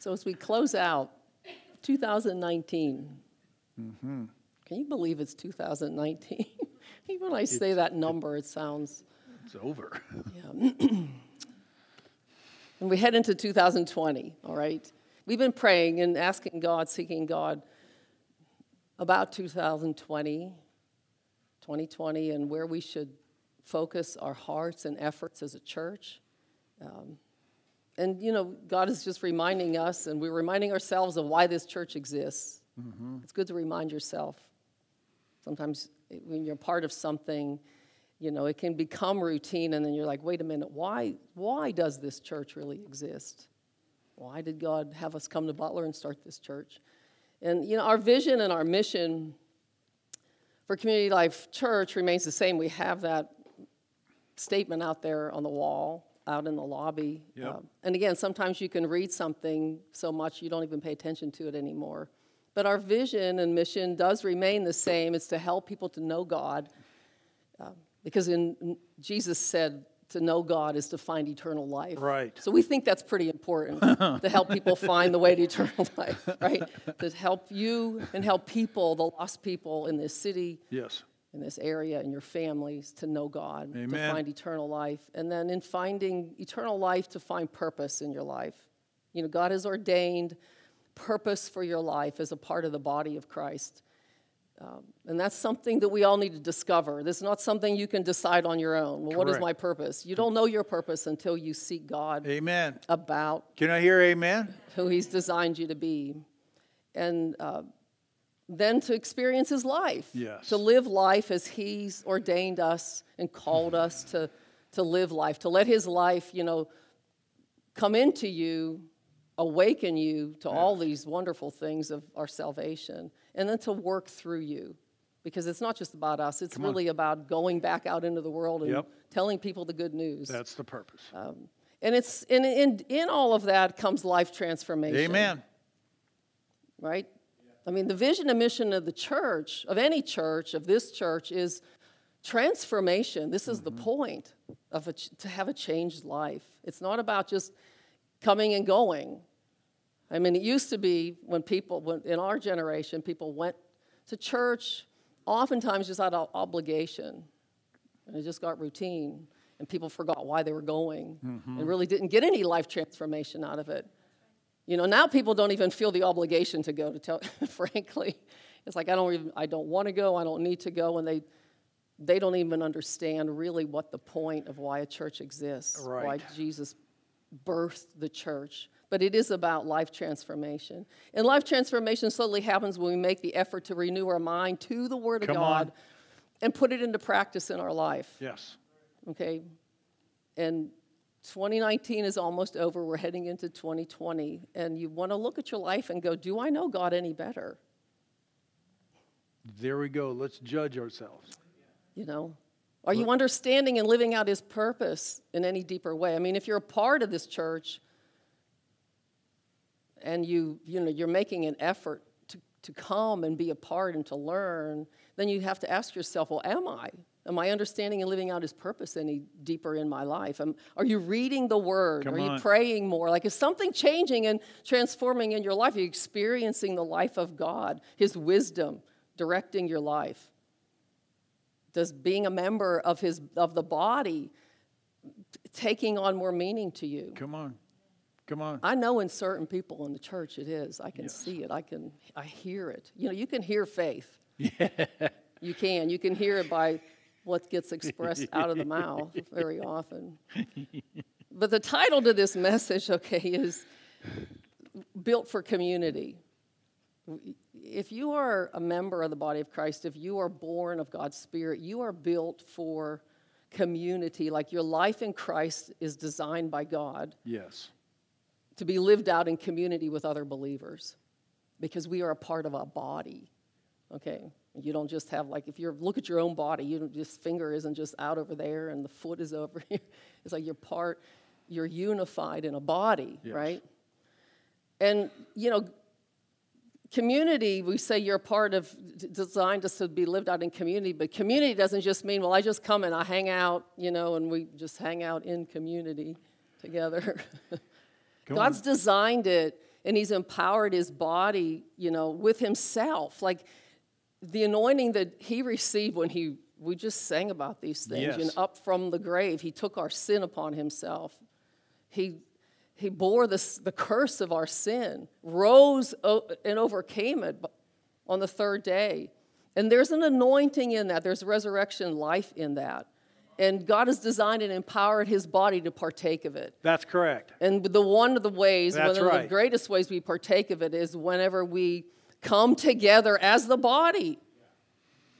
So as we close out 2019, Mm-hmm. can you believe it's 2019? Even when I say that number, it sounds, It's over. yeah. and we head into 2020, all right? We've been praying and asking God, seeking God about 2020, 2020, and where we should focus our hearts and efforts as a church. Um, and, you know, God is just reminding us, and we're reminding ourselves of why this church exists. Mm-hmm. It's good to remind yourself. Sometimes when you're part of something, you know, it can become routine, and then you're like, wait a minute, why, why does this church really exist? Why did God have us come to Butler and start this church? And, you know, our vision and our mission for Community Life Church remains the same. We have that statement out there on the wall, out in the lobby. Yep. Um, and again, sometimes you can read something so much you don't even pay attention to it anymore. But our vision and mission does remain the same. It's to help people to know God. Um, because in Jesus said to know God is to find eternal life. Right. So we think that's pretty important to help people find the way to eternal life, right? To help you and help people, the lost people in this city, Yes. In this area, and your families to know God, to find eternal life. And then in finding eternal life, to find purpose in your life. You know, God has ordained purpose for your life as a part of the body of Christ. Um, and that's something that we all need to discover. This is not something you can decide on your own. Well, what is my purpose? You don't know your purpose until you seek God Amen. about Can I hear amen? who He's designed you to be. And uh, then to experience His life. Yes. To live life as He's ordained us and called us to, to live life, to let His life, you know, come into you, awaken you to all these wonderful things of our salvation, and then to work through you. Because it's not just about us, it's Come on. really about going back out into the world and Yep. telling people the good news. That's the purpose. Um, and it's in, in, in all of that comes life transformation Amen. right? I mean, the vision and mission of the church, of any church, of this church, is transformation. This is the mm-hmm. point of a, ch- to have a changed life. It's not about just coming and going. I mean, it used to be when people, when, in our generation, people went to church oftentimes just out of obligation, and it just got routine, and people forgot why they were going, mm-hmm. and really didn't get any life transformation out of it. You know, now people don't even feel the obligation to go. To tell, frankly, it's like I don't even, I don't want to go. I don't need to go, and they, they don't even understand really what the point of why a church exists, why Jesus birthed the church. But it is about life transformation, and life transformation slowly happens when we make the effort to renew our mind to the Word of God, on. and put it into practice in our life Yes. okay? And 2019 is almost over. We're heading into 2020. And you want to look at your life and go, Do I know God any better? There we go. Let's judge ourselves. You know? Are you understanding and living out his purpose in any deeper way? I mean, if you're a part of this church and you, you know, you're making an effort to, to come and be a part and to learn, then you have to ask yourself, well, am I? Am I understanding and living out his purpose any deeper in my life? Am, are you reading the word? Come are you on. praying more? Like, is something changing and transforming in your life? Are you experiencing the life of God, his wisdom directing your life? Does being a member of his of the body taking on more meaning to you? Come on. Come on. I know in certain people in the church it is. I can see it. I can I hear it. You know, you can hear faith. Yeah. You can. You can hear it by what gets expressed out of the mouth very often. But the title to this message, okay, is built for community. If you are a member of the body of Christ, if you are born of God's Spirit, you are built for community. Like your life in Christ is designed by God Yes. to be lived out in community with other believers because we are a part of a body. Okay? You don't just have, like, if you look at your own body, you don't just, finger isn't just out over there and the foot is over here. It's like you're part, you're unified in a body, Yes. right? And, you know, community, we say you're part of, designed us to be lived out in community, but community doesn't just mean, well, I just come and I hang out, you know, and we just hang out in community together. God's on. designed it and he's empowered his body, you know, with himself. Like the anointing that he received when he, we just sang about these things, Yes. know, up from the grave, he took our sin upon himself. He, he bore this, the curse of our sin, rose o- and overcame it on the third day. And there's an anointing in that, there's resurrection life in that. And God has designed and empowered his body to partake of it. That's correct. And the one of the ways, That's one of the greatest ways we partake of it is whenever we come together as the body.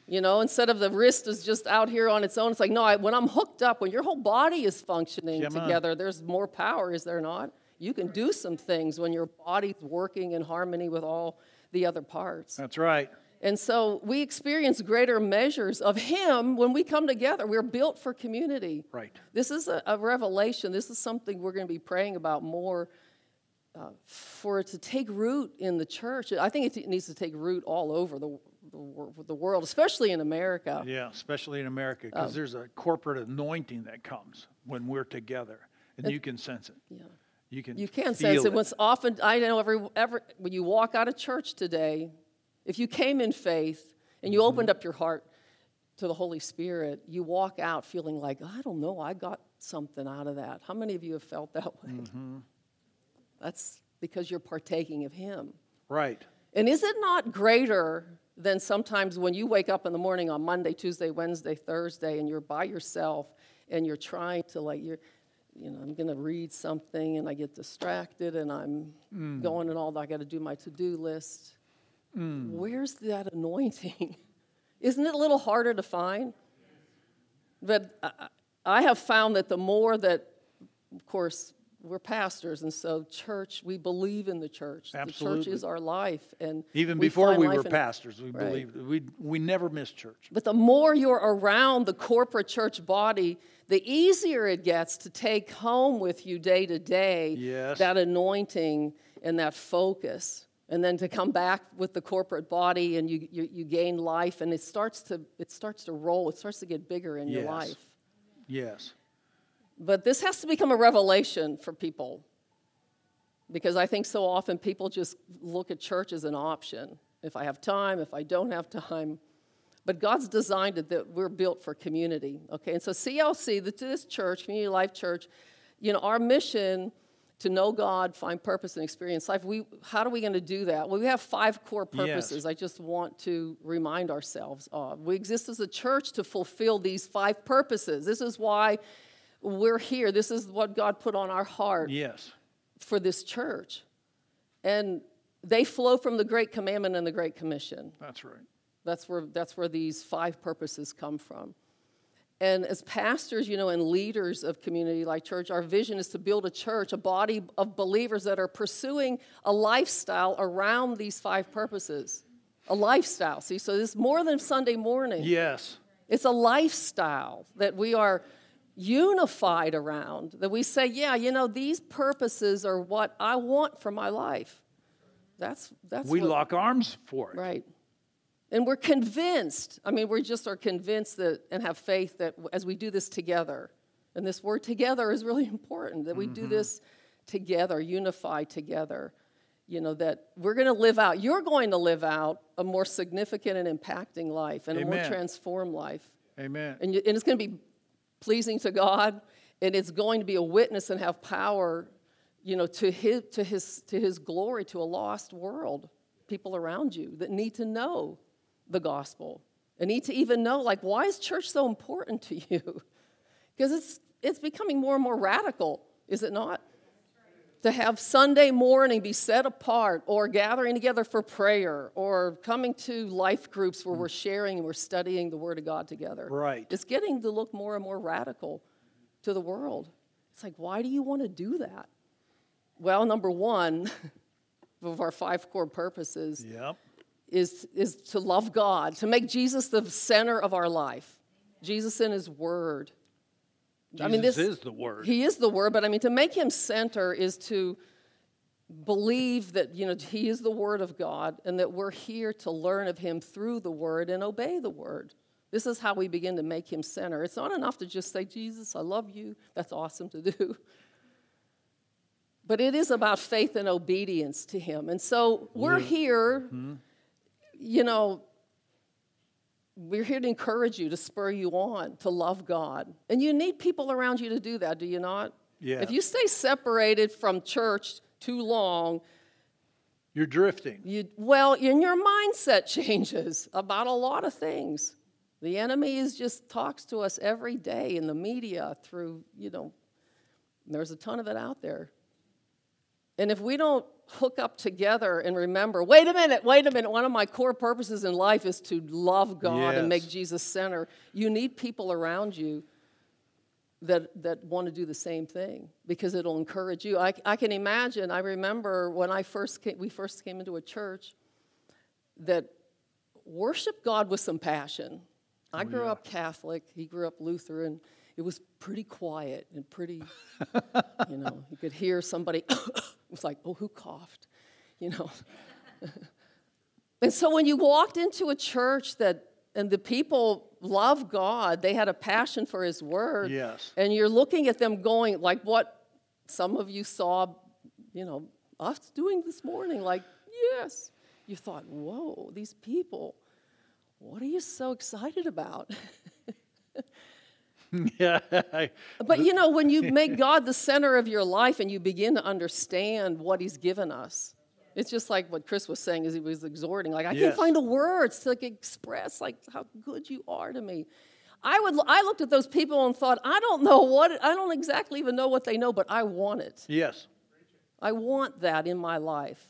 You know, instead of the wrist is just out here on its own, it's like, no, I, when I'm hooked up, when your whole body is functioning Come on. together, there's more power, is there not? You can do some things when your body's working in harmony with all the other parts. That's right. And so we experience greater measures of Him when we come together. We're built for community. Right. This is a, a revelation. This is something we're going to be praying about more uh, for it to take root in the church. I think it needs to take root all over the, the, the world, especially in America. Yeah, especially in America, because there's a corporate anointing that comes when we're together, and you can sense it. Yeah. You can. You can sense it. What's often, I know every, every, when you walk out of church today, if you came in faith and you opened up your heart to the Holy Spirit, you walk out feeling like, I don't know, I got something out of that. How many of you have felt that way? That's because you're partaking of Him. Right. And is it not greater than sometimes when you wake up in the morning on Monday, Tuesday, Wednesday, Thursday, and you're by yourself and you're trying to, like, you're, you know, I'm going to read something and I get distracted and I'm mm. going and all, I got to do my to do list. Mm. Where's that anointing? Isn't it a little harder to find? But I, I have found that the more that, of course, we're pastors, and so church, we believe in the church. The church is our life, and Even we before we were pastors, we Right. believed we we never missed church. But the more you're around the corporate church body, the easier it gets to take home with you day to day Yes. that anointing and that focus. And then to come back with the corporate body and you, you, you gain life and it starts to it starts to roll, it starts to get bigger in your Yes. life. Yes. But this has to become a revelation for people. Because I think so often people just look at church as an option. If I have time, if I don't have time. But God's designed it that we're built for community. Okay, and so CLC, this church, Community Life Church, you know, our mission to know God, find purpose, and experience life. We, how are we going to do that? Well, we have five core Yes. purposes. I just want to remind ourselves of. We exist as a church to fulfill these five purposes. This is why we're here. This is what God put on our heart Yes. for this church. And they flow from the Great Commandment and the Great Commission. That's right. That's where, that's where these five purposes come from. And as pastors, you know, and leaders of Community Life Church, our vision is to build a church, a body of believers that are pursuing a lifestyle around these five purposes. A lifestyle. See, so this is more than Sunday morning. Yes. It's a lifestyle that we are unified around, that we say, yeah, you know, these purposes are what I want for my life. That's, that's We what- lock arms for it. Right. And we're convinced, I mean, we just are convinced that and have faith that as we do this together, and this word together is really important, that we do Mm-hmm. this together, unify together, you know, that we're going to live out, you're going to live out a more significant and impacting life and a more Amen. transformed life. Amen. And, you, and it's going to be pleasing to God, and it's going to be a witness and have power, you know, to his, to his, to his glory to a lost world, people around you that need to know the gospel and need to even know, like, why is church so important to you? Because it's, it's becoming more and more radical, is it not? To have Sunday morning be set apart, or gathering together for prayer, or coming to life groups where mm. we're sharing and we're studying the Word of God together. Right. It's getting to look more and more radical to the world. It's like, why do you want to do that? Well, number one of our five core purposes Yep. is, is to love God, to make Jesus the center of our life. Jesus in His Word. Jesus I mean, this is the word. He is the Word, but I mean, to make Him center is to believe that you know He is the Word of God, and that we're here to learn of Him through the Word and obey the Word. This is how we begin to make Him center. It's not enough to just say, "Jesus, I love you." That's awesome to do. But it is about faith and obedience to Him. And so we're here, mm-hmm. you know, we're here to encourage you, to spur you on, to love God. And you need people around you to do that, do you not? Yes. If you stay separated from church too long, You're drifting. you, well, in your mindset changes about a lot of things. The enemy is just talks to us every day in the media through, you know, there's a ton of it out there. And if we don't hook up together and remember, wait a minute, wait a minute, one of my core purposes in life is to love God and make Jesus center, you need people around you that, that want to do the same thing because it'll encourage you. I, I can imagine, I remember when I first came, we first came into a church that worship God with some passion. I oh, grew up Catholic, he grew up Lutheran. It was pretty quiet and pretty, you know, you could hear somebody, it was like, oh, who coughed? You know. and so when you walked into a church that, and the people love God, they had a passion for his word. Yes. And you're looking at them going, like what some of you saw, you know, us doing this morning, like, yes. You thought, whoa, these people, what are you so excited about? yeah. But you know, when you make God the center of your life and you begin to understand what He's given us, it's just like what Chris was saying as he was exhorting. Like, I Yes. can't find the words to like, express like how good you are to me. I would. I looked at those people and thought, I don't know what. I don't exactly even know what they know, but I want it. yes. I want that in my life.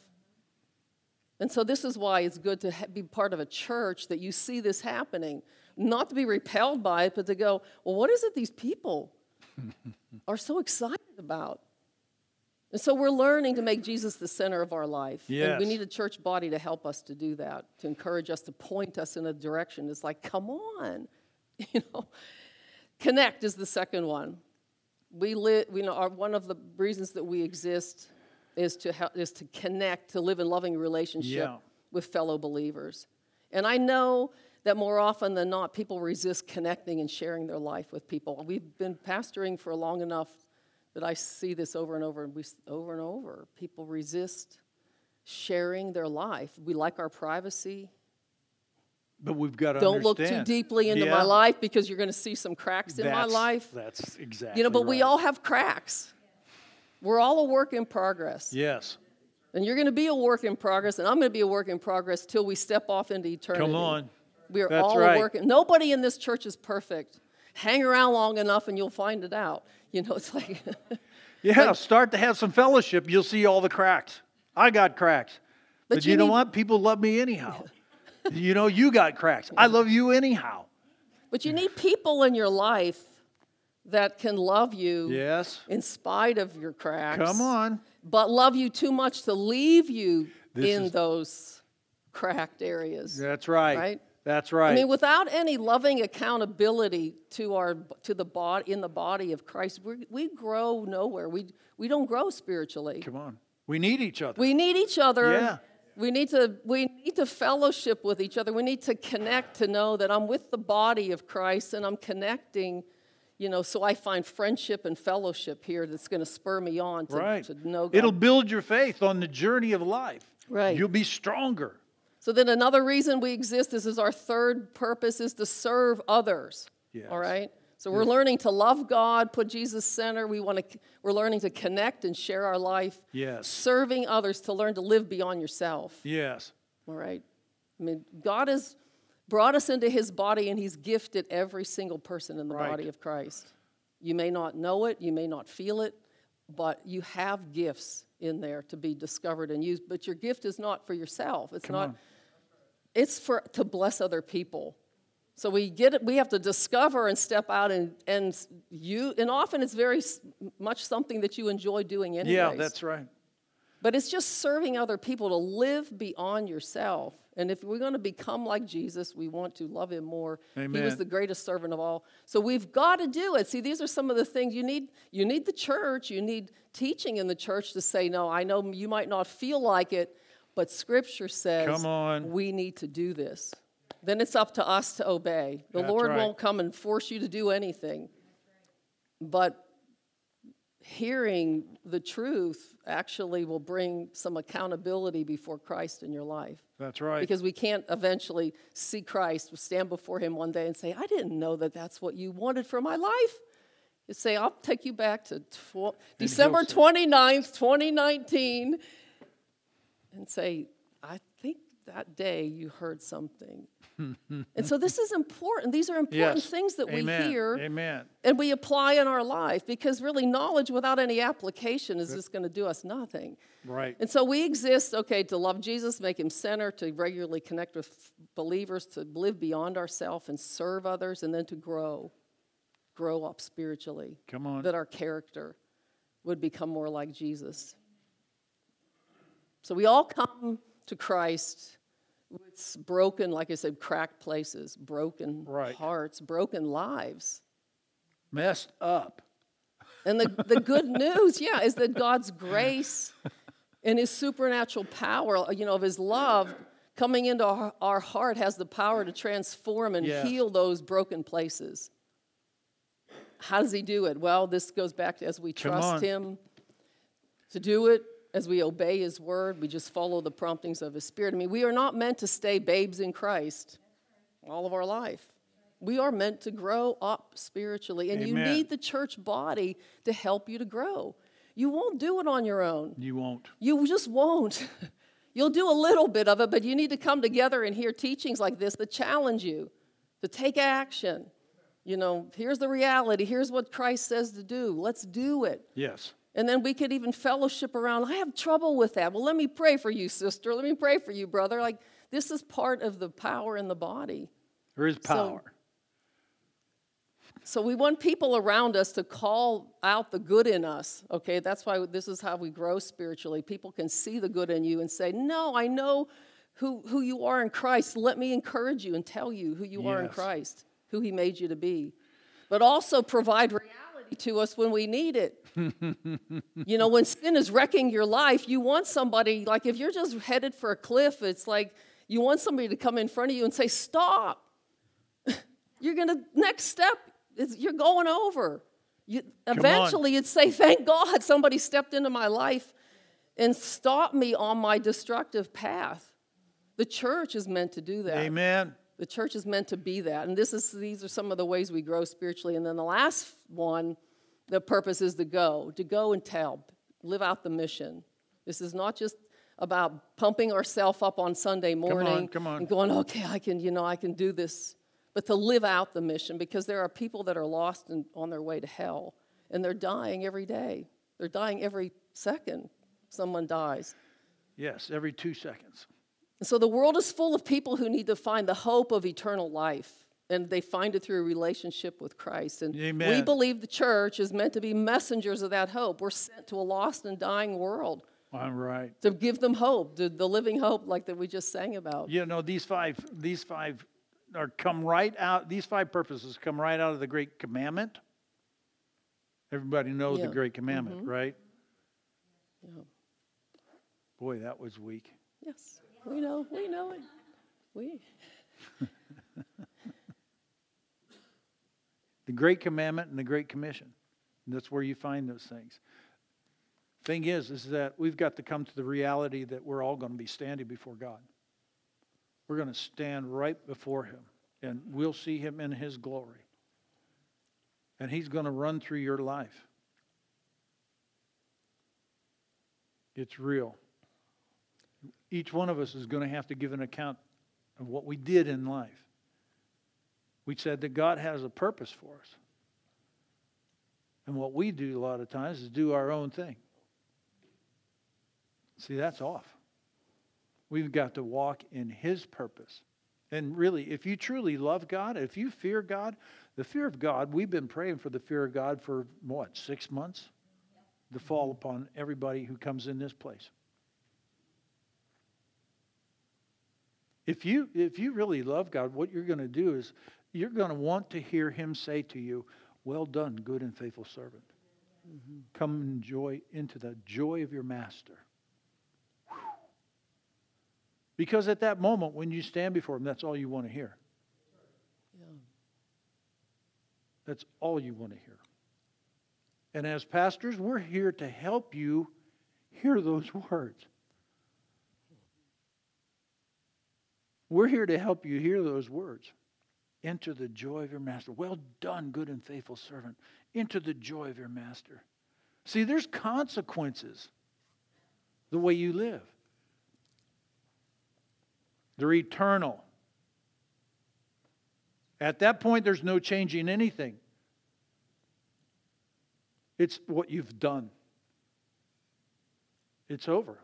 And so, this is why it's good to ha- be part of a church that you see this happening, not to be repelled by it, but to go, well, what is it these people are so excited about? And so, we're learning to make Jesus the center of our life. And we need a church body to help us to do that, to encourage us, to point us in a direction. It's like, come on, you know. Connect is the second one. We live, we know, our, one of the reasons that we exist is to help, is to connect, to live in loving relationship Yeah. with fellow believers. And I know that more often than not, people resist connecting and sharing their life with people. We've been pastoring for long enough that I see this over and over and we, over and over. People resist sharing their life. We like our privacy. But we've got to Don't look too deeply into my life because you're going to see some cracks in my life. That's exactly You know, but we all have cracks. We're all a work in progress. Yes. And you're going to be a work in progress, and I'm going to be a work in progress till we step off into eternity. Come on. We are That's all right. a work. in- Nobody in this church is perfect. Hang around long enough, and you'll find it out. You know, it's like, Yeah, start to have some fellowship. You'll see all the cracks. I got cracks. But But, you you, know need- what? People love me anyhow. you know, you got cracks. I love you anyhow. but you need people in your life that can love you Yes. in spite of your cracks. Come on. But love you too much to leave you This in is- those cracked areas. That's right. Right? That's right. I mean, without any loving accountability to our to the body in the body of Christ, we we grow nowhere. We we don't grow spiritually. Come on. We need each other. We need each other. Yeah. We need to we need to fellowship with each other. We need to connect to know that I'm with the body of Christ and I'm connecting, you know, so I find friendship and fellowship here that's going to spur me on to, right. to know God. It'll build your faith on the journey of life. Right. You'll be stronger. So then another reason we exist is, is our third purpose is to serve others. Yes. All right? So we're learning to love God, put Jesus center. We want to we're learning to connect and share our life. Yes. Serving others to learn to live beyond yourself. Yes. All right? I mean, God has brought us into his body and he's gifted every single person in the Right. body of Christ. You may not know it, you may not feel it, but you have gifts in there to be discovered and used. But your gift is not for yourself. It's not on. it's for to bless other people. So we get it, we have to discover and step out and and you and often it's very much something that you enjoy doing anyways. Yeah, that's right. But it's just serving other people to live beyond yourself. And if we're going to become like Jesus, we want to love him more. He was the greatest servant of all. So we've got to do it. See, these are some of the things you need. You need the church, you need teaching in the church to say, no, I know you might not feel like it, but scripture says Come on. we need to do this. Then it's up to us to obey. The That's Lord right. won't come and force you to do anything. But hearing the truth actually will bring some accountability before Christ in your life. That's right. Because we can't eventually see Christ, stand before Him one day and say, I didn't know that that's what you wanted for my life. You say, I'll take you back to tw- December 29th, 2019, and say, I that day you heard something. and so this is important. These are important yes. things that Amen. we hear Amen. and we apply in our life because really knowledge without any application is just going to do us nothing. Right. And so we exist, okay, to love Jesus, make him center, to regularly connect with believers, to live beyond ourselves and serve others, and then to grow, grow up spiritually. Come on. That our character would become more like Jesus. So we all come to Christ with broken, like I said, cracked places, broken Right. hearts, broken lives. Messed up. And the, the good news, yeah, is that God's grace and his supernatural power, you know, of his love coming into our, our heart has the power to transform and Yes. heal those broken places. How does he do it? Well, this goes back to as we Come trust on. him to do it, as we obey his word, we just follow the promptings of his spirit. I mean, we are not meant to stay babes in Christ all of our life. We are meant to grow up spiritually, and you need the church body to help you to grow. You won't do it on your own. You won't. You just won't. You'll do a little bit of it, but you need to come together and hear teachings like this that challenge you to take action. You know, here's the reality. Here's what Christ says to do. Let's do it. Yes. And then we could even fellowship around. I have trouble with that. Well, let me pray for you, sister. Let me pray for you, brother. Like, this is part of the power in the body. There is power. So we want people around us to call out the good in us. Okay, that's why this is how we grow spiritually. People can see the good in you and say, "No, I know who who you are in Christ. Let me encourage you and tell you who you are in Christ, who He made you to be." But also provide reality to us when we need it. you know, when sin is wrecking your life, you want somebody like if you're just headed for a cliff, it's like you want somebody to come in front of you and say, "Stop." you're gonna next step is you're going over you, eventually you'd say thank god somebody stepped into my life and stopped me on my destructive path the church is meant to do that Amen. The church is meant to be that. And this is these are some of the ways we grow spiritually. And then the last one the purpose is to go to go and tell live out the mission. This is not just about pumping ourselves up on sunday morning come on. and going okay i can you know i can do this but to live out the mission because there are people that are lost and on their way to hell. And they're dying every day. They're dying every second someone dies. Yes, every two seconds. And so the world is full of people who need to find the hope of eternal life. And they find it through a relationship with Christ. And we believe the church is meant to be messengers of that hope. We're sent to a lost and dying world I'm right. to give them hope, the, the living hope like that we just sang about. You know, these five, these five are come right out, these five purposes come right out of the great commandment. Everybody knows Yeah. Mm-hmm. the great commandment, right? Yeah. Boy, that was weak. Yes, we know, we know it. We, The great commandment and the great commission. That's where you find those things. Thing is, is that we've got to come to the reality that we're all going to be standing before God. We're going to stand right before Him, and we'll see Him in His glory. And He's going to run through your life. It's real. Each one of us is going to have to give an account of what we did in life. We said that God has a purpose for us. And what we do a lot of times is do our own thing. See, that's off. We've got to walk in His purpose. And really, if you truly love God, if you fear God, the fear of God, we've been praying for the fear of God for what, six months? To fall upon everybody who comes in this place. If you, if you really love God, what you're going to do is you're going to want to hear Him say to you, Well done, good and faithful servant. Mm-hmm. Come and enjoy into the joy of your master. Whew. Because at that moment, when you stand before Him, that's all you want to hear. yeah. That's all you want to hear. And as pastors, we're here to help you hear those words. We're here to help you hear those words. Enter the joy of your master. Well done, good and faithful servant. Enter the joy of your master. See, there's consequences the way you live. They're eternal. At that point, there's no changing anything. It's what you've done. It's over.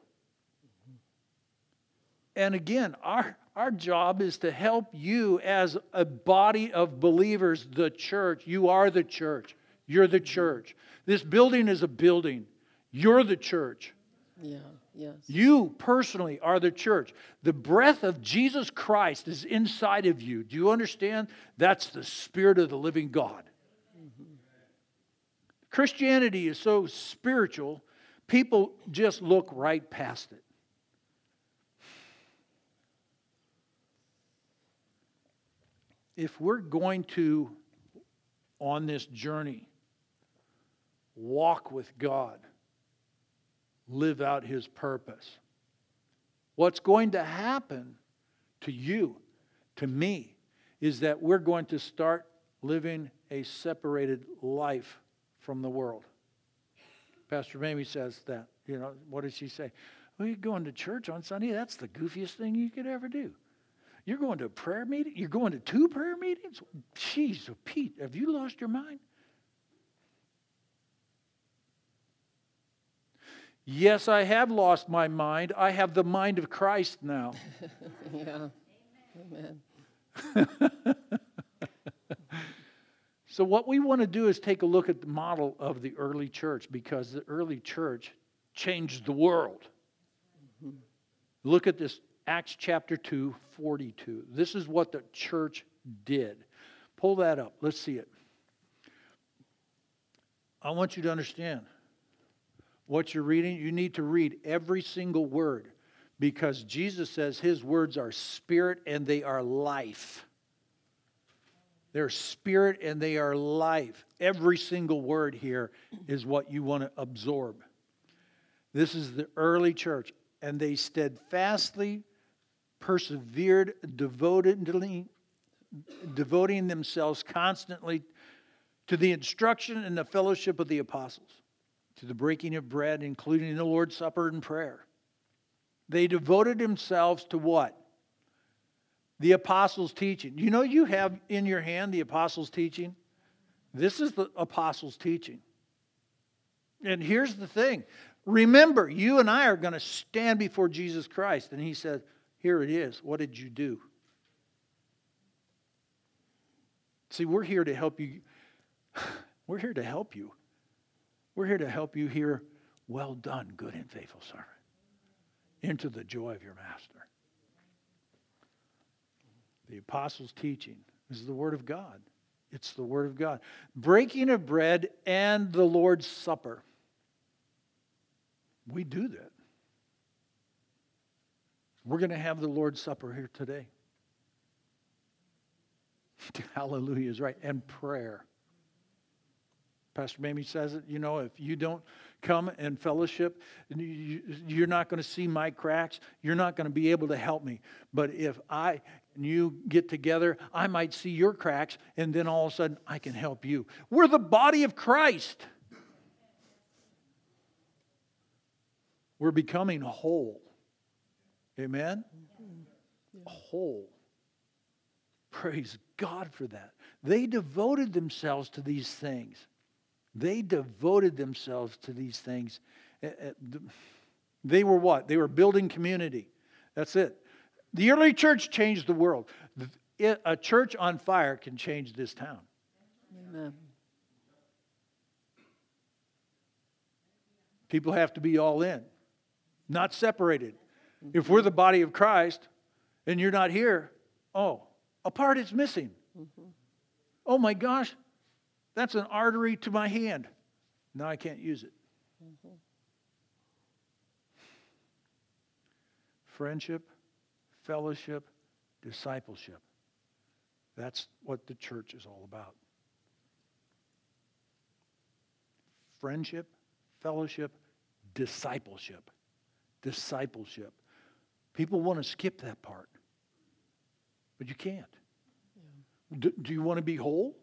And again, our, our job is to help you as a body of believers, the church. You are the church. You're the church. This building is a building. You're the church. Yeah, yes. You personally are the church. The breath of Jesus Christ is inside of you. Do you understand? That's the Spirit of the living God. Mm-hmm. Christianity is so spiritual, people just look right past it. If we're going to, on this journey, walk with God, live out His purpose, what's going to happen to you, to me, is that we're going to start living a separated life from the world. Pastor Mamie says that. You know, what does she say? Well, you're going to church on Sunday? That's the goofiest thing you could ever do. You're going to a prayer meeting? You're going to two prayer meetings? Jeez, Pete, have you lost your mind? Yes, I have lost my mind. I have the mind of Christ now. yeah. Amen. so, what we want to do is take a look at the model of the early church because the early church changed the world. Mm-hmm. Look at this Acts chapter 2, 42. This is what the church did. Pull that up. Let's see it. I want you to understand what you're reading. You need to read every single word because Jesus says his words are spirit and they are life. They're spirit and they are life. Every single word here is what you want to absorb. This is the early church, and they steadfastly persevered devotedly, devoting themselves constantly to the instruction and the fellowship of the apostles, to the breaking of bread, including the Lord's Supper and prayer. They devoted themselves to what? The apostles' teaching. You know, you have in your hand the apostles' teaching. This is the apostles' teaching. And here's the thing remember, you and I are going to stand before Jesus Christ. And he said, here it is. What did you do? See, we're here to help you. We're here to help you. We're here to help you hear, well done, good and faithful servant, into the joy of your master. The apostles' teaching is the Word of God. It's the Word of God. Breaking of bread and the Lord's Supper. We do that. We're going to have the Lord's Supper here today. Hallelujah is right. And prayer. Pastor Mamie says it, you know, if you don't come and fellowship, you're not going to see my cracks. You're not going to be able to help me. But if I and you get together, I might see your cracks, and then all of a sudden I can help you. We're the body of Christ. We're becoming whole. Amen? Yeah. Whole. Praise God for that. They devoted themselves to these things. They devoted themselves to these things. Eh, eh, they were what? They were building community. That's it. The early church changed the world. A church on fire can change this town. Amen. People have to be all in, not separated. If we're the body of Christ and you're not here, oh, a part is missing. Mm-hmm. Oh my gosh, that's an artery to my hand. Now I can't use it. Mm-hmm. Friendship, fellowship, discipleship. That's what the church is all about. friendship, fellowship, discipleship. Discipleship. People want to skip that part, but you can't. Yeah. Do, do you want to be whole?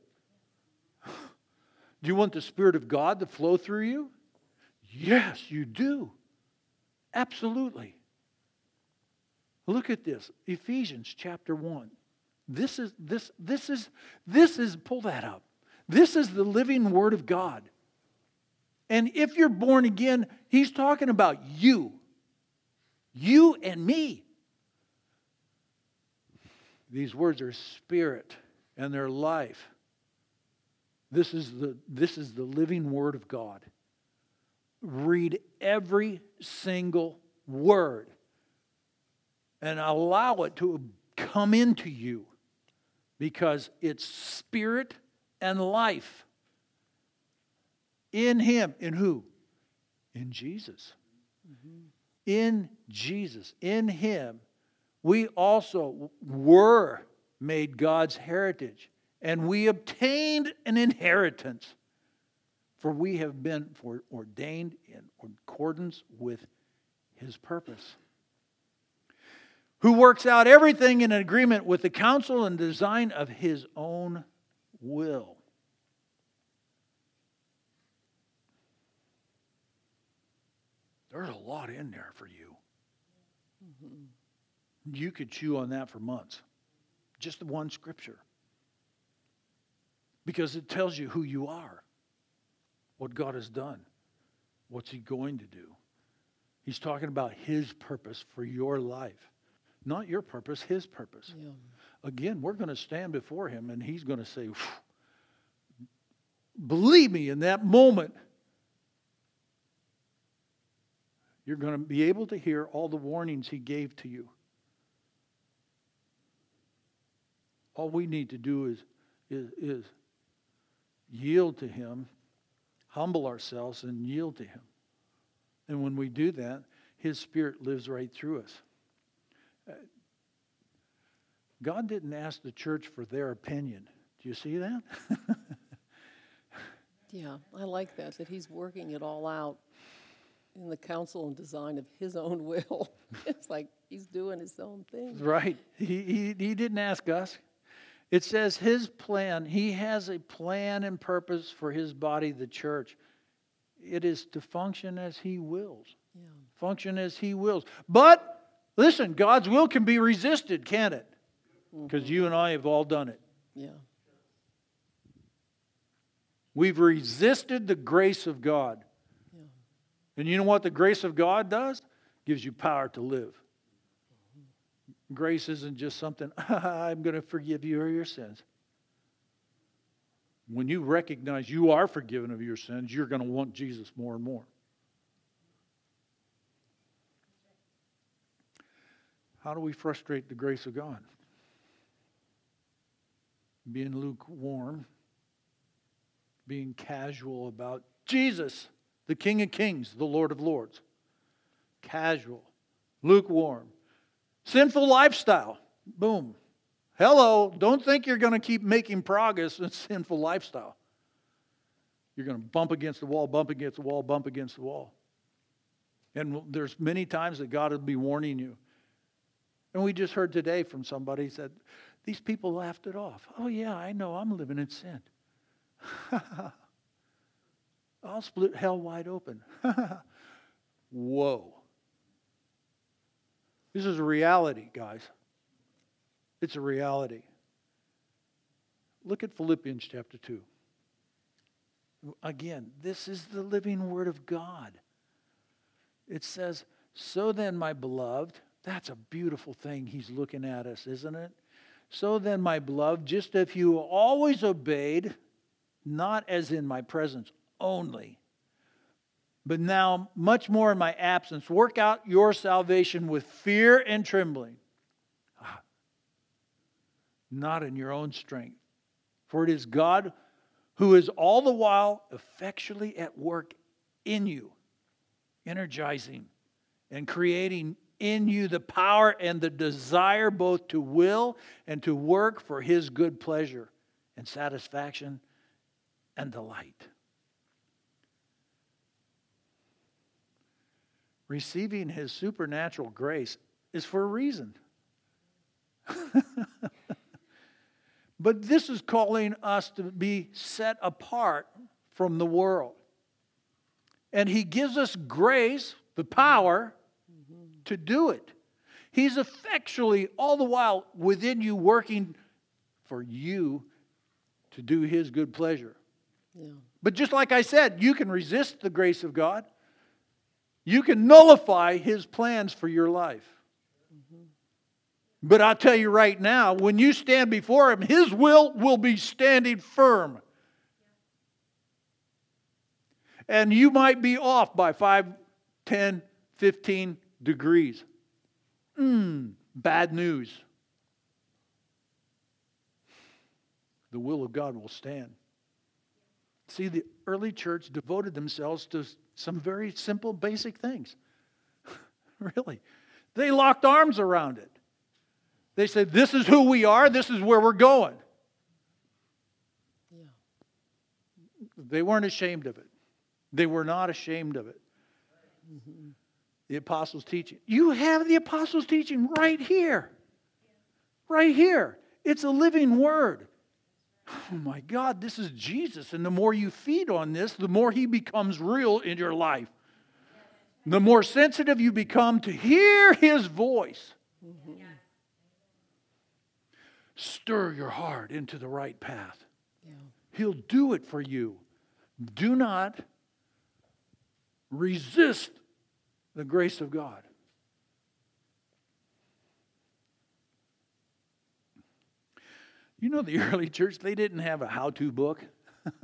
Do you want the Spirit of God to flow through you? Yes, you do. Absolutely. Look at this Ephesians chapter 1. This is, this, this is, this is, pull that up. This is the living Word of God. And if you're born again, He's talking about you. You and me. These words are spirit and they're life. This is the, this is the living Word of God. Read every single word and allow it to come into you because it's spirit and life in Him. In who? In Jesus. Mm-hmm. In Jesus. In Him. We also were made God's heritage and we obtained an inheritance. For we have been ordained in accordance with His purpose who works out everything in agreement with the counsel and design of his own will. There's a lot in there for you. Mm-hmm. You could chew on that for months. Just the one scripture. Because it tells you who you are, what God has done, what's He going to do. He's talking about His purpose for your life. Not your purpose, his purpose. Yeah. Again, we're going to stand before him and he's going to say, Believe me, in that moment, you're going to be able to hear all the warnings he gave to you. All we need to do is, is, is yield to him, humble ourselves, and yield to him. And when we do that, his spirit lives right through us. Uh, God didn't ask the church for their opinion. Do you see that? yeah, I like that, that he's working it all out in the counsel and design of his own will. it's like he's doing his own thing. Right. He, he, he didn't ask us. It says his plan, he has a plan and purpose for his body, the church. It is to function as he wills. Yeah. Function as he wills. But listen, God's will can be resisted, can it? Because mm-hmm. you and I have all done it. Yeah. We've resisted the grace of God. And you know what the grace of God does? Gives you power to live. Grace isn't just something, I'm going to forgive you of your sins. When you recognize you are forgiven of your sins, you're going to want Jesus more and more. How do we frustrate the grace of God? being lukewarm, being casual about Jesus, the King of Kings, the Lord of Lords. Casual, lukewarm, sinful lifestyle. Boom. Hello, don't think you're going to keep making progress in sinful lifestyle. You're going to bump against the wall, bump against the wall, bump against the wall. And there's many times that God will be warning you. And we just heard today from somebody said, these people laughed it off. Oh, yeah, I know I'm living in sin. I'll split hell wide open. Whoa. This is a reality, guys. It's a reality. Look at Philippians chapter 2. Again, this is the living word of God. It says, So then, my beloved, that's a beautiful thing he's looking at us, isn't it? So then, my beloved, just if you always obeyed, not as in my presence only, but now much more in my absence, work out your salvation with fear and trembling, ah, not in your own strength. For it is God who is all the while effectually at work in you, energizing and creating in you the power and the desire both to will and to work for his good pleasure and satisfaction and delight. Receiving his supernatural grace is for a reason. but this is calling us to be set apart from the world. And he gives us grace, the power to do it. He's effectually, all the while, within you, working for you to do his good pleasure. Yeah. But just like I said, you can resist the grace of God. You can nullify his plans for your life. But I'll tell you right now, when you stand before him, his will will be standing firm. And you might be off by 5, 10, 15 degrees. Mmm, bad news. The will of God will stand. See, the early church devoted themselves to some very simple, basic things. really. They locked arms around it. They said, This is who we are, this is where we're going. Yeah. They weren't ashamed of it. They were not ashamed of it. Mm-hmm. The apostles' teaching. You have the apostles' teaching right here. Right here. It's a living word. Oh my God, this is Jesus. And the more you feed on this, the more he becomes real in your life. The more sensitive you become to hear his voice. Mm-hmm. Stir your heart into the right path. Yeah. He'll do it for you. Do not resist the grace of God. You know, the early church, they didn't have a how to book.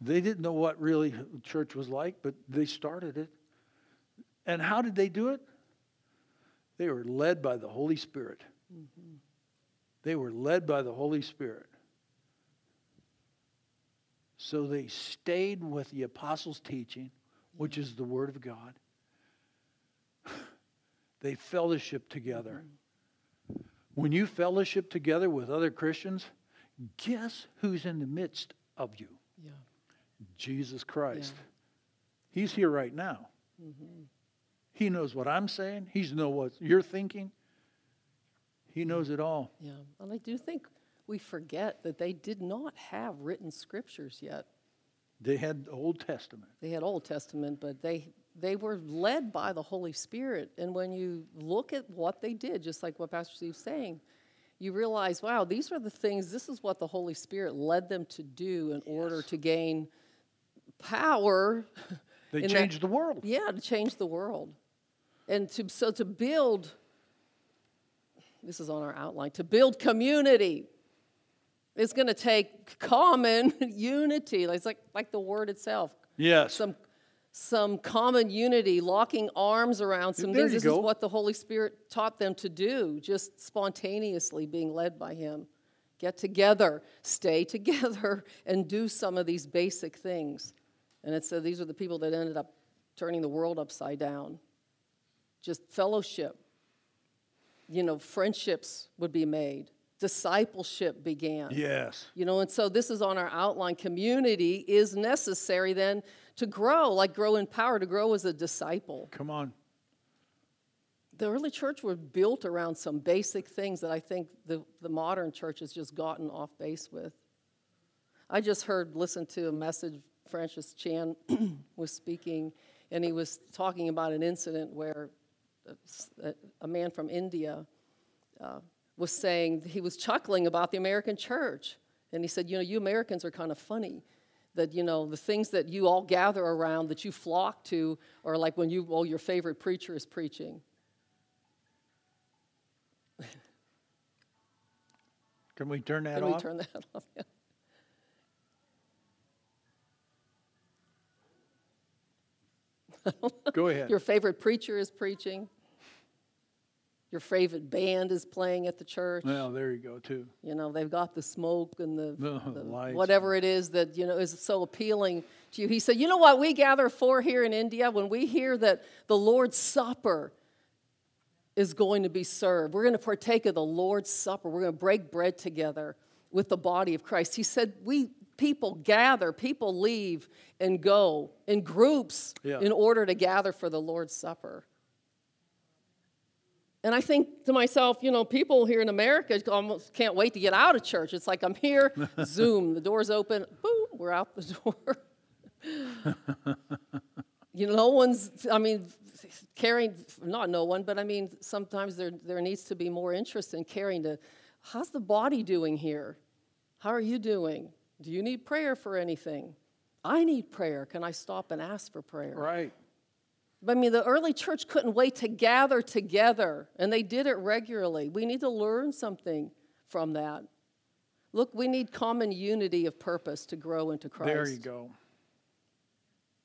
they didn't know what really church was like, but they started it. And how did they do it? They were led by the Holy Spirit. Mm-hmm. They were led by the Holy Spirit. So they stayed with the apostles' teaching, which is the Word of God. they fellowship together. Mm-hmm. When you fellowship together with other Christians, guess who's in the midst of you? Yeah. Jesus Christ. Yeah. He's here right now. Mm-hmm. He knows what I'm saying. He knows what you're thinking. He knows it all. Yeah. And I do think we forget that they did not have written scriptures yet. They had Old Testament. They had Old Testament, but they they were led by the Holy Spirit. And when you look at what they did, just like what Pastor Steve's saying, you realize, wow, these are the things, this is what the Holy Spirit led them to do in yes. order to gain power. They changed that, the world. Yeah, to change the world. And to, so to build, this is on our outline, to build community. It's going to take common unity. It's like, like the word itself. Yes. Some some common unity, locking arms around some there things. This go. is what the Holy Spirit taught them to do, just spontaneously being led by Him. Get together, stay together, and do some of these basic things. And it said uh, these are the people that ended up turning the world upside down. Just fellowship. You know, friendships would be made discipleship began. Yes. You know, and so this is on our outline. Community is necessary then to grow, like grow in power, to grow as a disciple. Come on. The early church was built around some basic things that I think the, the modern church has just gotten off base with. I just heard, listened to a message Francis Chan was speaking, and he was talking about an incident where a, a man from India uh, was saying, he was chuckling about the American church. And he said, You know, you Americans are kind of funny. That, you know, the things that you all gather around, that you flock to, or like when you, well, your favorite preacher is preaching. Can we turn that off? Can off? we turn that off? Go ahead. Your favorite preacher is preaching your favorite band is playing at the church. Well, there you go too. You know, they've got the smoke and the, the, the whatever it is that you know is so appealing to you. He said, "You know what we gather for here in India when we hear that the Lord's Supper is going to be served. We're going to partake of the Lord's Supper. We're going to break bread together with the body of Christ." He said, "We people gather, people leave and go in groups Yeah. in order to gather for the Lord's Supper. And I think to myself, you know, people here in America almost can't wait to get out of church. It's like I'm here, Zoom, the door's open, boom, we're out the door. you know, no one's, I mean, caring, not no one, but I mean, sometimes there, there needs to be more interest in caring to, how's the body doing here? How are you doing? Do you need prayer for anything? I need prayer. Can I stop and ask for prayer? Right. I mean, the early church couldn't wait to gather together, and they did it regularly. We need to learn something from that. Look, we need common unity of purpose to grow into Christ. There you go.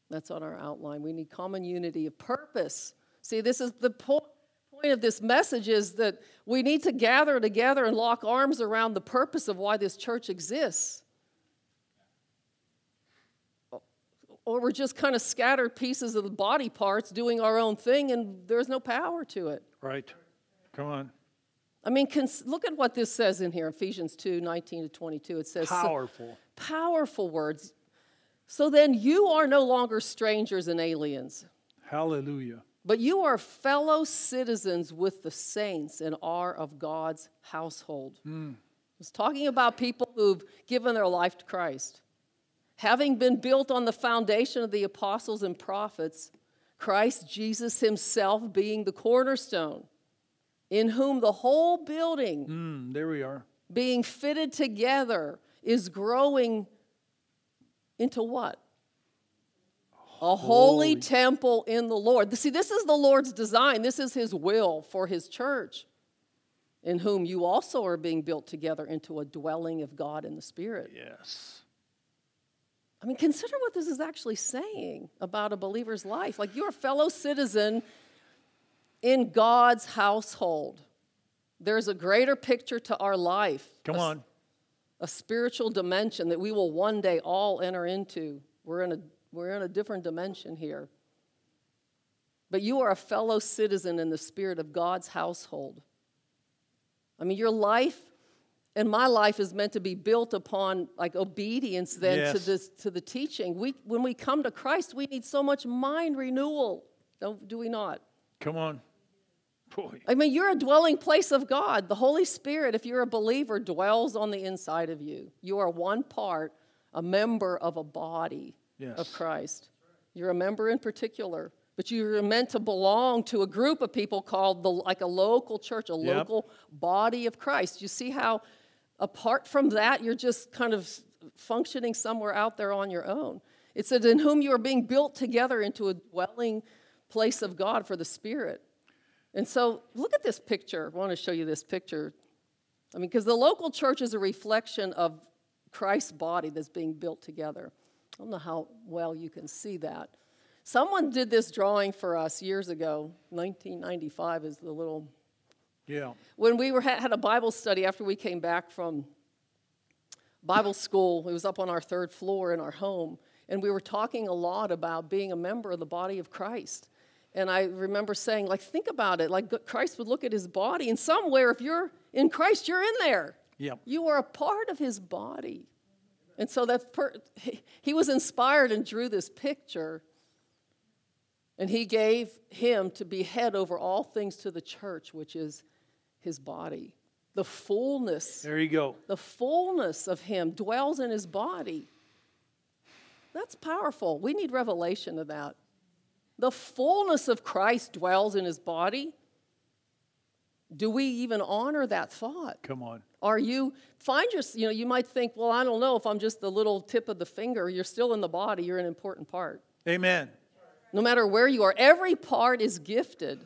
That's on our outline. We need common unity of purpose. See, this is the po- point of this message is that we need to gather together and lock arms around the purpose of why this church exists. Or we're just kind of scattered pieces of the body parts doing our own thing and there's no power to it. Right. Come on. I mean, cons- look at what this says in here, Ephesians 2 19 to 22. It says, Powerful. powerful words. So then you are no longer strangers and aliens, Hallelujah. but you are fellow citizens with the saints and are of God's household. Hmm. It's talking about people who've given their life to Christ. Having been built on the foundation of the apostles and prophets, Christ Jesus himself being the cornerstone, in whom the whole building Mm, there we are. being fitted together is growing into what? A holy, Holy. temple in the Lord. See, this is the Lord's design. This is His will for His church, in whom you also are being built together into a dwelling of God in the Spirit. Yes. I mean, consider what this is actually saying about a believer's life. Like you're a fellow citizen in God's household. There's a greater picture to our life. Come a on. a spiritual dimension that we will one day all enter into. We're in a, we're in a different dimension here. But you are a fellow citizen in the spirit of God's household. I mean, your life and my life is meant to be built upon like obedience then to this to the teaching. We when we come to Christ, we need so much mind renewal. Don't, do we not? Come on. Boy. I mean, you're a dwelling place of God. The Holy Spirit, if you're a believer, dwells on the inside of you. You are one part, a member of a body of Christ. You're a member in particular, but you're meant to belong to a group of people called the, like a local church, a Yep. local body of Christ. You see how, apart from that, you're just kind of functioning somewhere out there on your own. It said, In whom you are being built together into a dwelling place of God for the Spirit. And so look at this picture. I want to show you this picture. I mean, because the local church is a reflection of Christ's body that's being built together. I don't know how well you can see that. Someone did this drawing for us years ago. 1995 is the little. Yeah. When we were, had a Bible study after we came back from Bible school, it was up on our third floor in our home, and we were talking a lot about being a member of the body of Christ. And I remember saying, like, think about it. Like, Christ would look at his body, and somewhere, if you're in Christ, you're in there. Yep. You are a part of his body. And so that per- he- he was inspired and drew this picture. And he gave him to be head over all things to the church, which is his body. The fullness, There you go. the fullness of him dwells in his body. That's powerful. We need revelation of that. The fullness of Christ dwells in his body. Do we even honor that thought? Come on. Are you find your you know you might think, well, I don't know if I'm just the little tip of the finger. You're still in the body. You're an important part. Amen. No matter where you are, every part is gifted.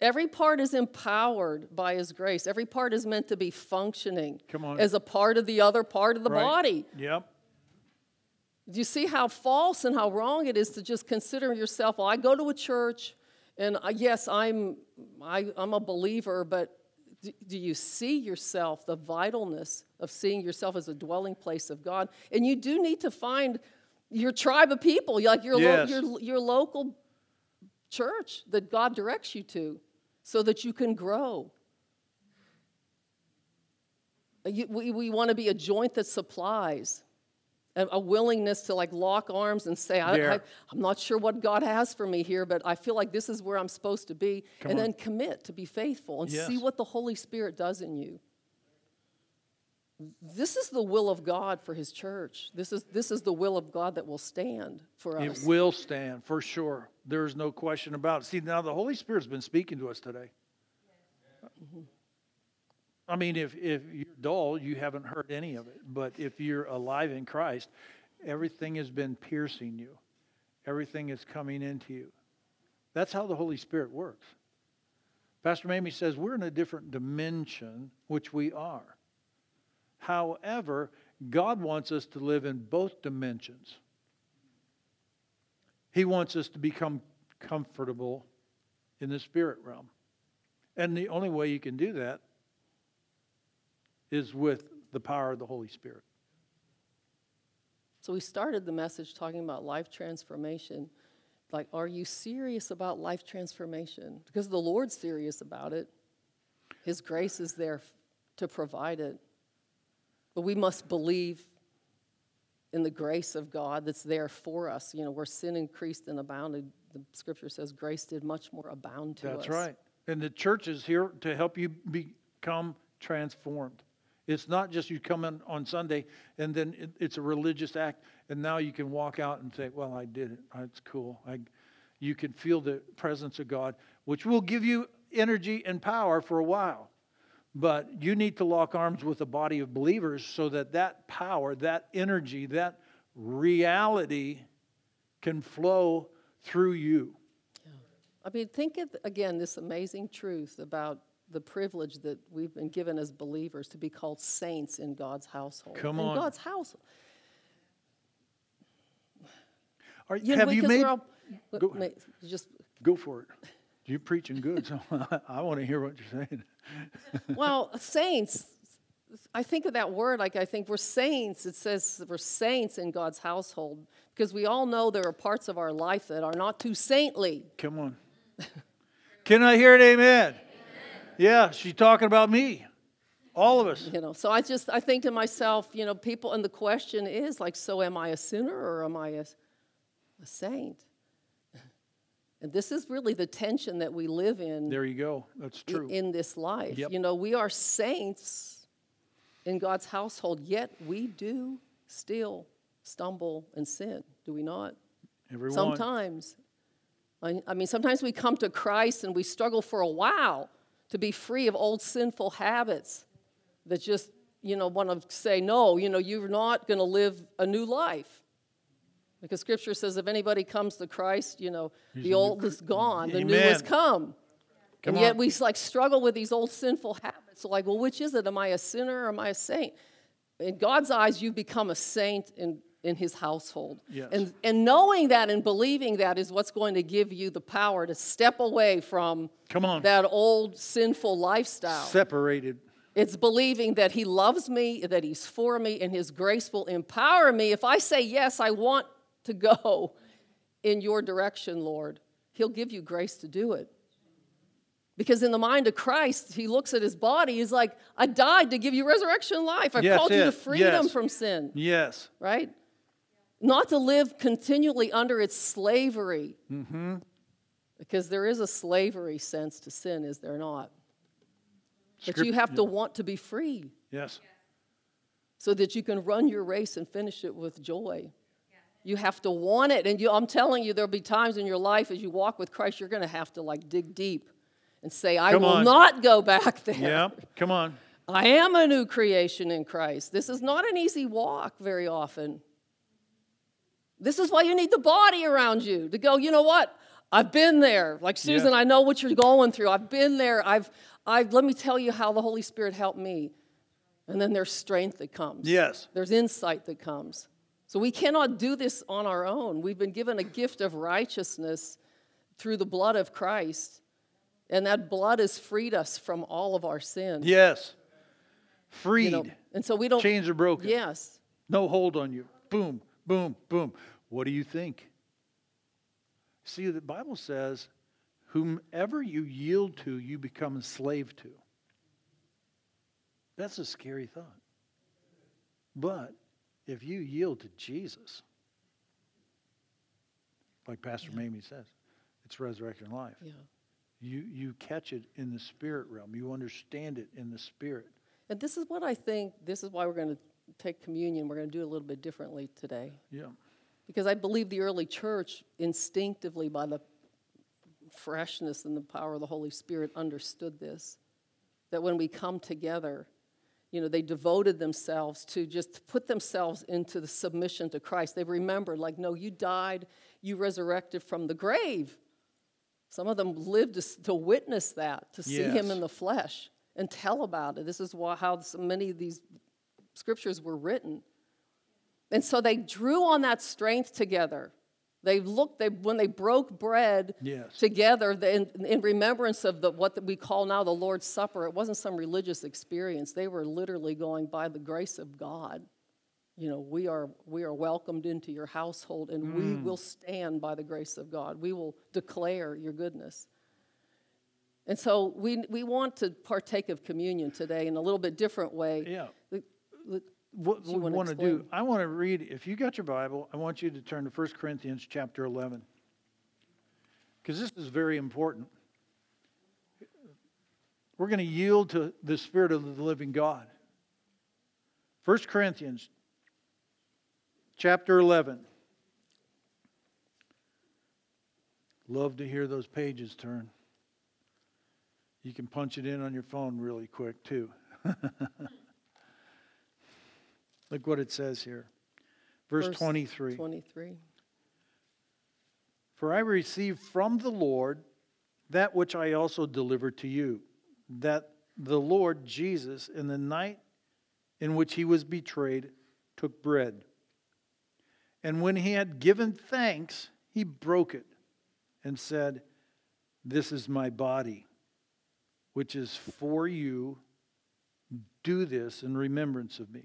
Every part is empowered by His grace. Every part is meant to be functioning as a part of the other part of the Right. body. Yep. Do you see how false and how wrong it is to just consider yourself, well, I go to a church and I, yes, I'm, I, I'm a believer, but do, do you see yourself, the vitalness of seeing yourself as a dwelling place of God? And you do need to find your tribe of people, like your, lo- your, your local church that God directs you to so that you can grow. You- we we want to be a joint that supplies. a, a willingness to like lock arms and say, I, I'm not sure what God has for me here, but I feel like this is where I'm supposed to be. Come and on. then commit to be faithful and see what the Holy Spirit does in you. This is the will of God for His church. This is, this is the will of God that will stand for us. It will stand for sure. There's no question about it. See, now the Holy Spirit's been speaking to us today. I mean, if, if you're dull, you haven't heard any of it. But if you're alive in Christ, everything has been piercing you, everything is coming into you. That's how the Holy Spirit works. Pastor Mamie says we're in a different dimension, which we are. However, God wants us to live in both dimensions. He wants us to become comfortable in the spirit realm. And the only way you can do that is with the power of the Holy Spirit. So we started the message talking about life transformation. Like, are you serious about life transformation? Because the Lord's serious about it. His grace is there to provide it. But we must believe in the grace of God that's there for us. You know, where sin increased and abounded, the scripture says grace did much more abound to us. That's right. And the church is here to help you become transformed. It's not just you come in on Sunday and then it, it's a religious act, and now you can walk out and say, "Well, I did it. It's cool." I, you can feel the presence of God, which will give you energy and power for a while. But you need to lock arms with a body of believers so that that power, that energy, that reality can flow through you. Yeah. I mean, think of, again, this amazing truth about the privilege that we've been given as believers to be called saints in God's household. Come in on. God's household. Are, You know, have you made? all- Go- just Go for it. You're preaching good, so I want to hear what you're saying. well, saints. I think of that word like I think we're saints. It says we're saints in God's household because we all know there are parts of our life that are not too saintly. Come on. Can I hear it? Amen. Yeah, she's talking about me. All of us. You know, so I just I think to myself, you know, people, and the question is like, so am I a sinner or am I a, a saint? And this is really the tension that we live in There you go. That's true. in this life. Yep. You know, we are saints in God's household, yet we do still stumble and sin, do we not? Everyone. Sometimes. I, I mean, sometimes we come to Christ and we struggle for a while to be free of old sinful habits that just, you know, want to say, no, you know, you're not going to live a new life. Because scripture says if anybody comes to Christ, you know, He's the old is gone, the new has come. Come and yet we like struggle with these old sinful habits. So like, well, which is it? Am I a sinner or am I a saint? In God's eyes, you've become a saint in, in his household. Yes. And, and knowing that and believing that is what's going to give you the power to step away from Come on. that old sinful lifestyle. Separated. It's believing that He loves me, that He's for me, and His grace will empower me. If I say, Yes, I want to go in your direction, Lord, He'll give you grace to do it. Because in the mind of Christ, He looks at His body, He's like, I died to give you resurrection life. I've Yes, called you to freedom yes. from sin, Yes. right? Not to live continually under its slavery. Mm-hmm. Because there is a slavery sense to sin, is there not? But you have to want to be free Yes. so that you can run your race and finish it with joy. You have to want it. And you, I'm telling you, there'll be times in your life as you walk with Christ, you're going to have to like dig deep and say, I Come will on. not go back there. Yeah. Come on. I am a new creation in Christ. This is not an easy walk very often. This is why you need the body around you to go, you know what? I've been there. Like Susan, Yeah. I know what you're going through. I've been there. I've, I've, let me tell you how the Holy Spirit helped me. And then there's strength that comes. Yes. There's insight that comes. So we cannot do this on our own. We've been given a gift of righteousness through the blood of Christ. And that blood has freed us from all of our sin. Yes. you Freed. know. And so we don't. Chains are broken. Yes. No hold on you. Boom, boom, boom. What do you think? See, the Bible says, whomever you yield to, you become a slave to. That's a scary thought. But if you yield to Jesus, like Pastor Yeah. Mamie says, it's resurrection life. Yeah. You, you catch it in the spirit realm. You understand it in the spirit. And this is what I think, this is why we're going to take communion. We're going to do it a little bit differently today. Yeah. Because I believe the early church instinctively, by the freshness and the power of the Holy Spirit, understood this. That when we come together, you know, they devoted themselves to just put themselves into the submission to Christ. They remembered, like, no, you died, you resurrected from the grave. Some of them lived to, to witness that, to see him in the flesh and tell about it. This is why, how so many of these scriptures were written. And so they drew on that strength together. They looked, they, when they broke bread Yes. together the, in, in remembrance of the, what we call now the Lord's Supper, it wasn't some religious experience. They were literally going by the grace of God. You know, we are, we are welcomed into your household and we mm. will stand by the grace of God. We will declare your goodness. And so we, we want to partake of communion today in a little bit different way. Yeah. The- the- What we wanna do. I want to read, if you got your Bible, I want you to turn to 1 Corinthians chapter 11. Because this is very important. We're going to yield to the Spirit of the living God. 1 Corinthians chapter 11. Love to hear those pages turn. You can punch it in on your phone really quick, too. Look what it says here. Verse, Verse 23. 23. For I received from the Lord that which I also delivered to you, that the Lord Jesus, in the night in which he was betrayed, took bread. And when he had given thanks, he broke it and said, This is my body, which is for you. Do this in remembrance of me.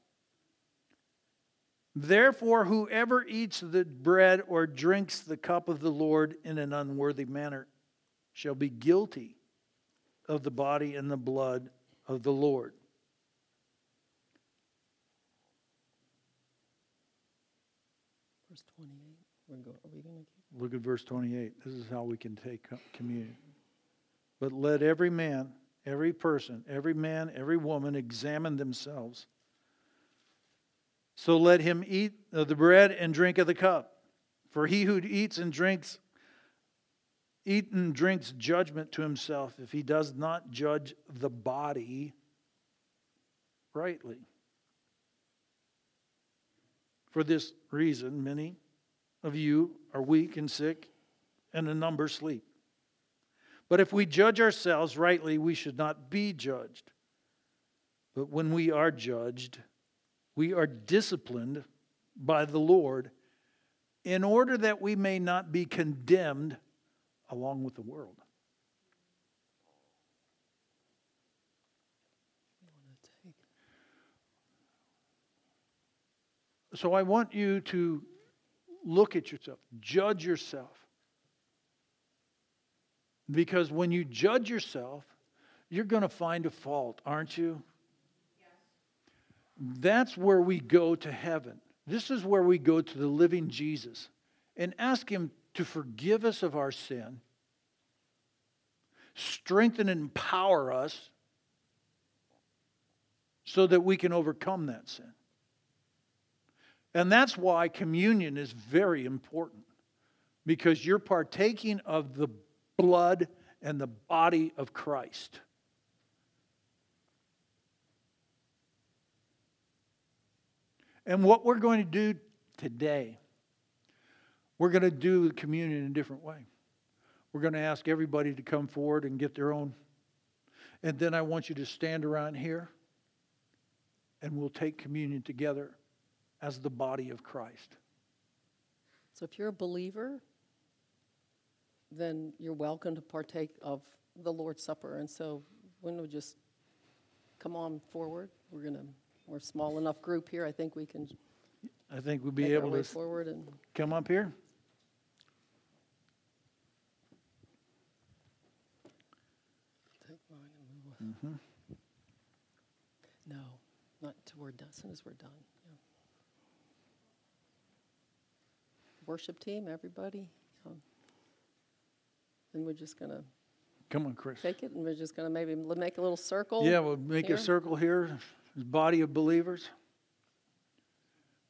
Therefore, whoever eats the bread or drinks the cup of the Lord in an unworthy manner shall be guilty of the body and the blood of the Lord. Verse 28. We're go, are we going to keep? Look at verse 28. This is how we can take communion. But let every man, every person, every man, every woman examine themselves. So let him eat of the bread and drink of the cup. For he who eats and drinks, eat and drinks judgment to himself if he does not judge the body rightly. For this reason, many of you are weak and sick, and a number sleep. But if we judge ourselves rightly, we should not be judged. But when we are judged, we are disciplined by the Lord in order that we may not be condemned along with the world. So I want you to look at yourself, judge yourself. Because when you judge yourself, you're going to find a fault, aren't you? That's where we go to heaven. This is where we go to the living Jesus and ask Him to forgive us of our sin, strengthen and empower us so that we can overcome that sin. And that's why communion is very important because you're partaking of the blood and the body of Christ. And what we're going to do today, we're going to do communion in a different way. We're going to ask everybody to come forward and get their own. And then I want you to stand around here and we'll take communion together as the body of Christ. So if you're a believer, then you're welcome to partake of the Lord's Supper. And so, when we just come on forward, we're gonna we're a small enough group here. I think we can I think we'll make be our able way to s- forward and come up here. take mine and move. No, not till we're done. As soon as we're done. Yeah. Worship team, everybody. Um, and we're just gonna Come on, Chris. take it, and we're just gonna maybe l- make a little circle. Yeah, we'll make here. a circle here, this body of believers.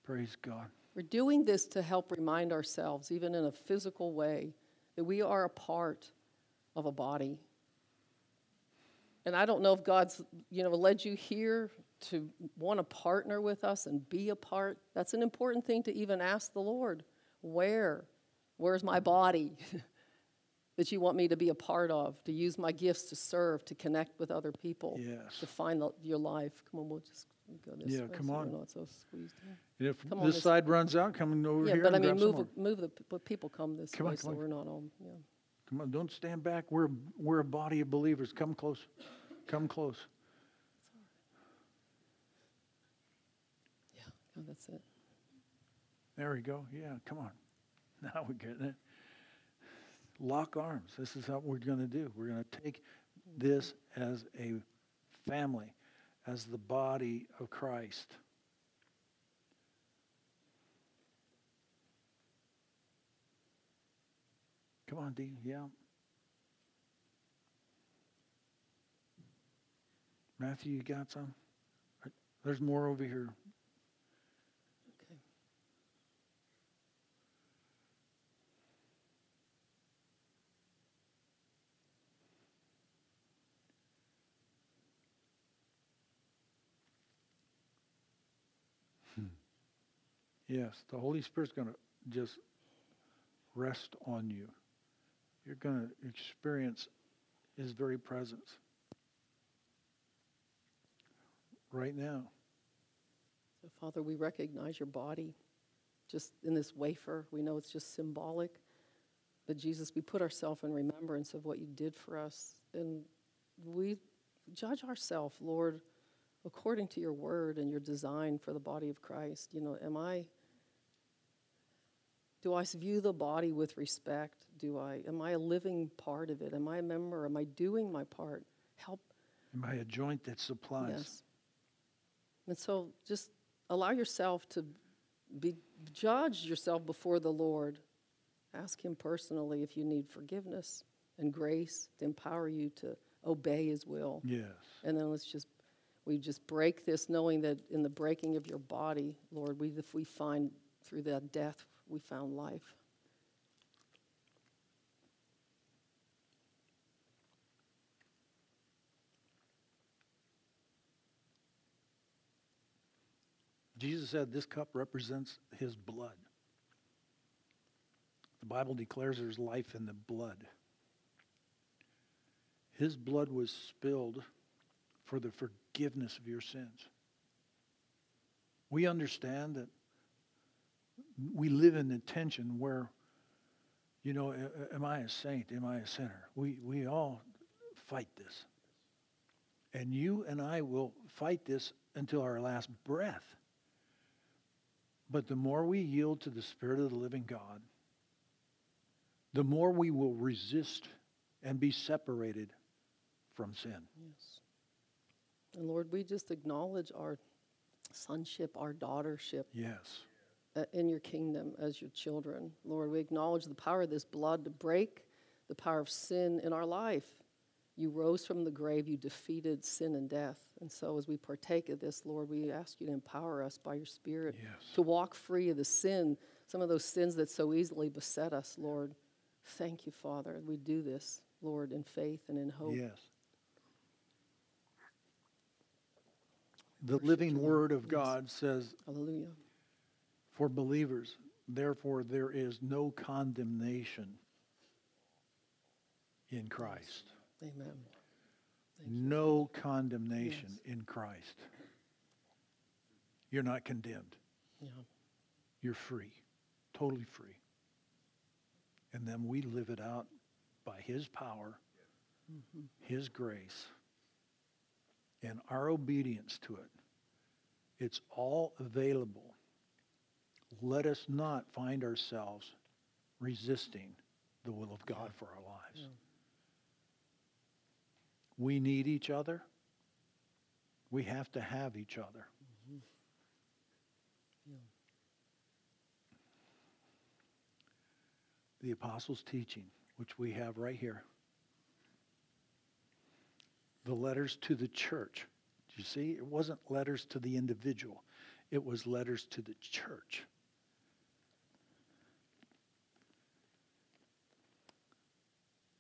Praise God. We're doing this to help remind ourselves, even in a physical way, that we are a part of a body. And I don't know if God's, you know, led you here to want to partner with us and be a part. That's an important thing to even ask the Lord. Where? Where's my body that you want me to be a part of, to use my gifts to serve, to connect with other people, Yes. to find the, your life? Come on, we'll just go this Yeah, way. come so we're on. not so squeezed in. And if Come on, this this- side runs out, come over Yeah, here but I mean, move, the- move the, but people come this Come way, on, come so on. we're not all, yeah. Come on, don't stand back. We're, we're a body of believers. Come close. Come close. Yeah, no, that's it. There we go. Yeah, come on. Now we're getting it. Lock arms. This is what we're going to do. We're going to take this as a family, as the body of Christ. Come on, Dee. Yeah. Matthew, you got some? There's more over here. Yes, the Holy Spirit's going to just rest on you. You're going to experience His very presence right now. So, Father, we recognize your body just in this wafer. We know it's just symbolic. But, Jesus, we put ourselves in remembrance of what you did for us. And we judge ourselves, Lord, according to your word and your design for the body of Christ. You know, am I. Do I view the body with respect? Do I am I a living part of it? Am I a member? Am I doing my part? Help Am I a joint that supplies? Yes. And so just allow yourself to be judge yourself before the Lord. Ask him personally if you need forgiveness and grace to empower you to obey his will. Yes. And then let's just we just break this knowing that in the breaking of your body, Lord, we if we find through that death we found life. Jesus said this cup represents His blood. The Bible declares there's life in the blood. His blood was spilled for the forgiveness of your sins. We understand that we live in the tension where, you know, am I a saint? Am I a sinner? We, we all fight this. And you and I will fight this until our last breath. But the more we yield to the Spirit of the living God, the more we will resist and be separated from sin. Yes. And Lord, we just acknowledge our sonship, our daughtership. Yes. Uh, in your kingdom as your children. Lord, we acknowledge the power of this blood to break the power of sin in our life. You rose from the grave, you defeated sin and death. And so, as we partake of this, Lord, we ask you to empower us by your Spirit Yes. to walk free of the sin, some of those sins that so easily beset us, Lord. Thank you, Father. We do this, Lord, in faith and in hope. Yes. The living Word of Yes. God says, Hallelujah. For believers, therefore there is no condemnation in Christ. Amen. No condemnation Yes. in Christ. You're not condemned. Yeah. You're free, totally free. And then we live it out by His power, His grace, and our obedience to it. It's all available. Let us not find ourselves resisting the will of God for our lives. We need each other. We have to have each other. Mm-hmm. The apostles' teaching, which we have right here. The letters to the church. Do you see? It wasn't letters to the individual, it was letters to the church.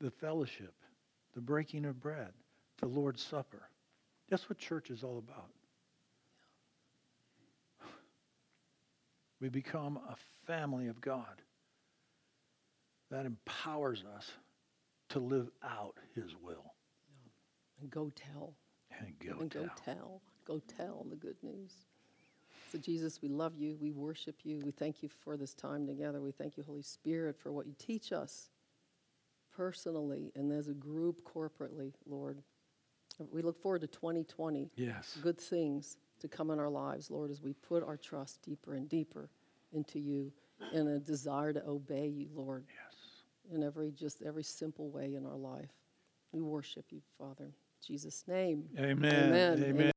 The fellowship, the breaking of bread, the Lord's Supper. That's what church is all about. We become a family of God that empowers us to live out His will And go tell. and go and go tell. tell. Go tell the good news. So, Jesus, we love you. We worship you. We thank you for this time together. We thank you, Holy Spirit, for what you teach us personally and as a group corporately, Lord. We look forward to 2020 Yes. good things to come in our lives, Lord, as we put our trust deeper and deeper into you in a desire to obey you, Lord, Yes. in every just every simple way in our life. We worship you, Father. In Jesus' name. Amen. Amen. Amen. Amen.